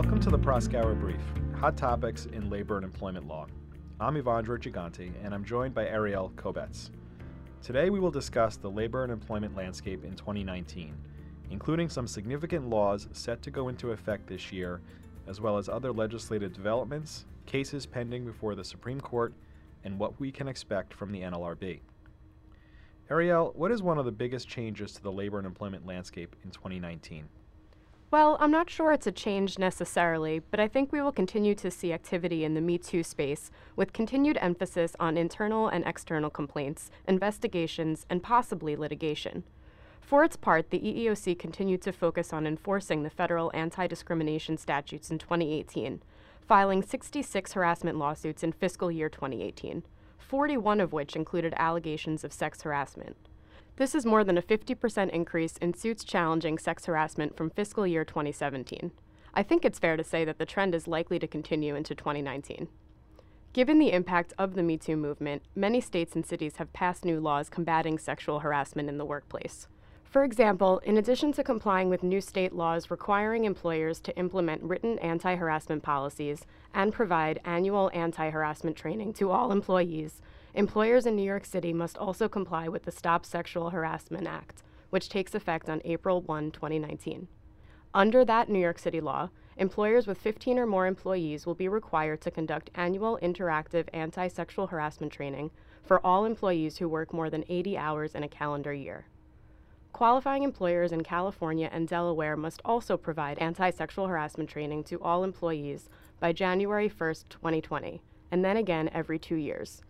Welcome to the Proskauer Brief, hot topics in labor and employment law. I'm Evandro Gigante, and I'm joined by Arielle Kobetz. Today we will discuss the labor and employment landscape in 2019, including some significant laws set to go into effect this year, as well as other legislative developments, cases pending before the Supreme Court, and what we can expect from the NLRB. Arielle, what is one of the biggest changes to the labor and employment landscape in 2019? Well, I'm not sure it's a change necessarily, but I think we will continue to see activity in the Me Too space with continued emphasis on internal and external complaints, investigations, and possibly litigation. For its part, the EEOC continued to focus on enforcing the federal anti discrimination statutes in 2018, filing 66 harassment lawsuits in fiscal year 2018, 41 of which included allegations of sex harassment. This is more than a 50% increase in suits challenging sex harassment from fiscal year 2017. I think it's fair to say that the trend is likely to continue into 2019. Given the impact of the Me Too movement, many states and cities have passed new laws combating sexual harassment in the workplace. For example, in addition to complying with new state laws requiring employers to implement written anti harassment policies and provide annual anti harassment training to all employees, Employers in New York City must also comply with the Stop Sexual Harassment Act, which takes effect on April 1, 2019. Under that New York City law, employers with 15 or more employees will be required to conduct annual interactive anti sexual harassment training for all employees who work more than 80 hours in a calendar year. Qualifying employers in California and Delaware must also provide anti sexual harassment training to all employees by January 1, 2020, and then again every two years.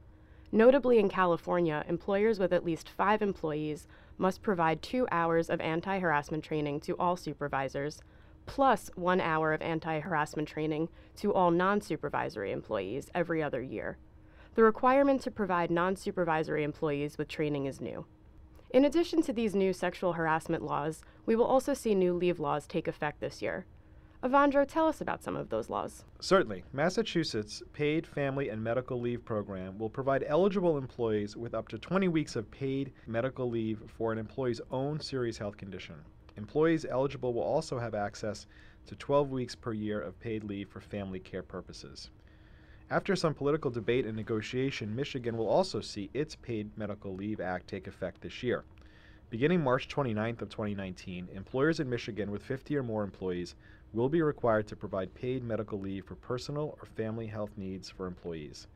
Notably, in California, employers with at least five employees must provide two hours of anti harassment training to all supervisors, plus one hour of anti harassment training to all non supervisory employees every other year. The requirement to provide non supervisory employees with training is new. In addition to these new sexual harassment laws, we will also see new leave laws take effect this year. Evandro, tell us about some of those laws. Certainly. Massachusetts Paid Family and Medical Leave Program will provide eligible employees with up to 20 weeks of paid medical leave for an employee's own serious health condition. Employees eligible will also have access to 12 weeks per year of paid leave for family care purposes. After some political debate and negotiation, Michigan will also see its Paid Medical Leave Act take effect this year. Beginning March 29th of 2019, employers in Michigan with 50 or more employees will be required to provide paid medical leave for personal or family health needs for employees.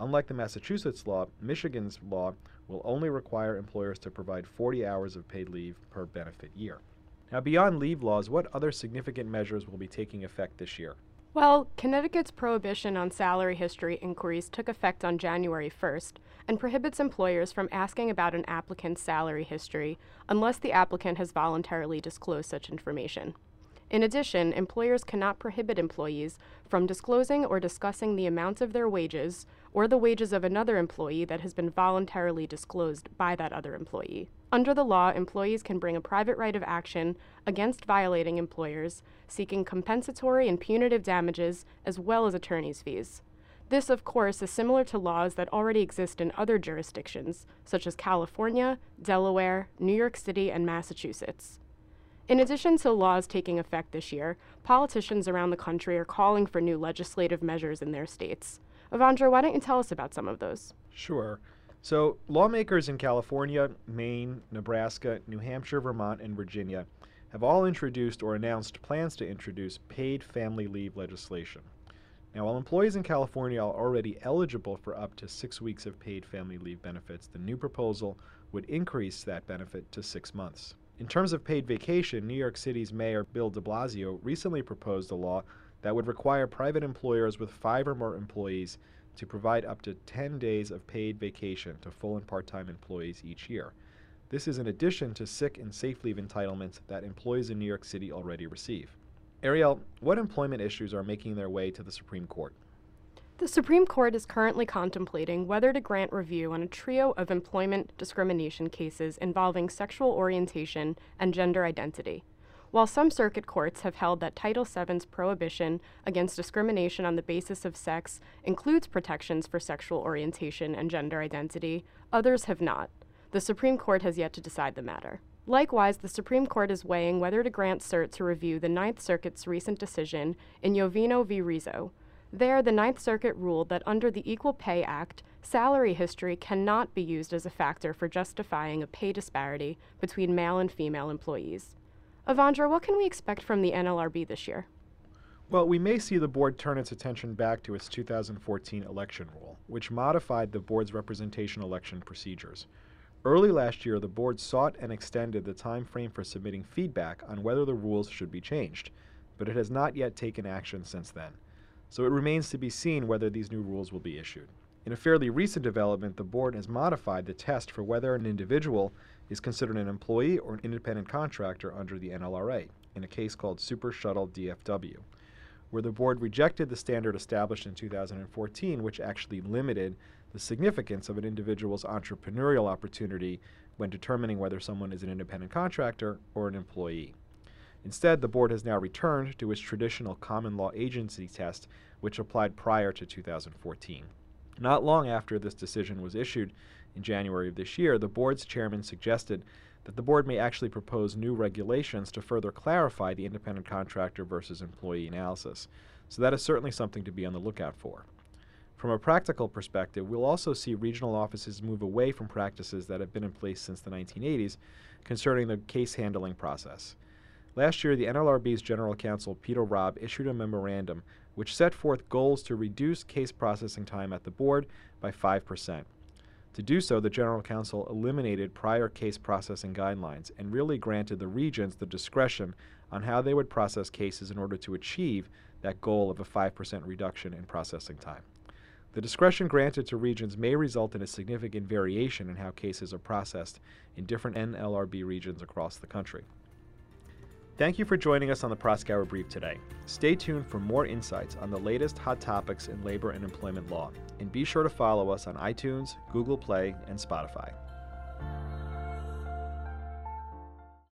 Unlike the Massachusetts law, Michigan's law will only require employers to provide 40 hours of paid leave per benefit year. Now, beyond leave laws, what other significant measures will be taking effect this year? Well, Connecticut's prohibition on salary history inquiries took effect on January 1st and prohibits employers from asking about an applicant's salary history unless the applicant has voluntarily disclosed such information. In addition, employers cannot prohibit employees from disclosing or discussing the amount of their wages or the wages of another employee that has been voluntarily disclosed by that other employee. Under the law, employees can bring a private right of action against violating employers, seeking compensatory and punitive damages as well as attorney's fees. This, of course, is similar to laws that already exist in other jurisdictions, such as California, Delaware, New York City, and Massachusetts. In addition to laws taking effect this year, politicians around the country are calling for new legislative measures in their states. Evandro, why don't you tell us about some of those? Sure. So, lawmakers in California, Maine, Nebraska, New Hampshire, Vermont, and Virginia have all introduced or announced plans to introduce paid family leave legislation. Now, while employees in California are already eligible for up to six weeks of paid family leave benefits, the new proposal would increase that benefit to six months. In terms of paid vacation, New York City's Mayor Bill de Blasio recently proposed a law that would require private employers with five or more employees to provide up to 10 days of paid vacation to full and part time employees each year. This is in addition to sick and safe leave entitlements that employees in New York City already receive. Arielle, what employment issues are making their way to the Supreme Court? The Supreme Court is currently contemplating whether to grant review on a trio of employment discrimination cases involving sexual orientation and gender identity. While some circuit courts have held that Title VII's prohibition against discrimination on the basis of sex includes protections for sexual orientation and gender identity, others have not. The Supreme Court has yet to decide the matter. Likewise, the Supreme Court is weighing whether to grant cert to review the Ninth Circuit's recent decision in Yovino v. Rizo. There, the Ninth Circuit ruled that under the Equal Pay Act, salary history cannot be used as a factor for justifying a pay disparity between male and female employees. Evandro, what can we expect from the NLRB this year? Well, we may see the board turn its attention back to its 2014 election rule, which modified the board's representation election procedures. Early last year, the board sought and extended the time frame for submitting feedback on whether the rules should be changed, but it has not yet taken action since then. So it remains to be seen whether these new rules will be issued. In a fairly recent development, the board has modified the test for whether an individual is considered an employee or an independent contractor under the NLRA, in a case called Super Shuttle DFW, where the board rejected the standard established in 2014, which actually limited the significance of an individual's entrepreneurial opportunity when determining whether someone is an independent contractor or an employee. Instead, the board has now returned to its traditional common law agency test, which applied prior to 2014. Not long after this decision was issued in January of this year, the board's chairman suggested that the board may actually propose new regulations to further clarify the independent contractor versus employee analysis. So that is certainly something to be on the lookout for. From a practical perspective, we'll also see regional offices move away from practices that have been in place since the 1980s concerning the case handling process. Last year, the NLRB's General Counsel Peter Robb issued a memorandum which set forth goals to reduce case processing time at the board by 5%. To do so, the General Counsel eliminated prior case processing guidelines and really granted the regions the discretion on how they would process cases in order to achieve that goal of a 5% reduction in processing time. The discretion granted to regions may result in a significant variation in how cases are processed in different NLRB regions across the country. Thank you for joining us on the Proskauer Brief today. Stay tuned for more insights on the latest hot topics in labor and employment law, and be sure to follow us on iTunes, Google Play, and Spotify.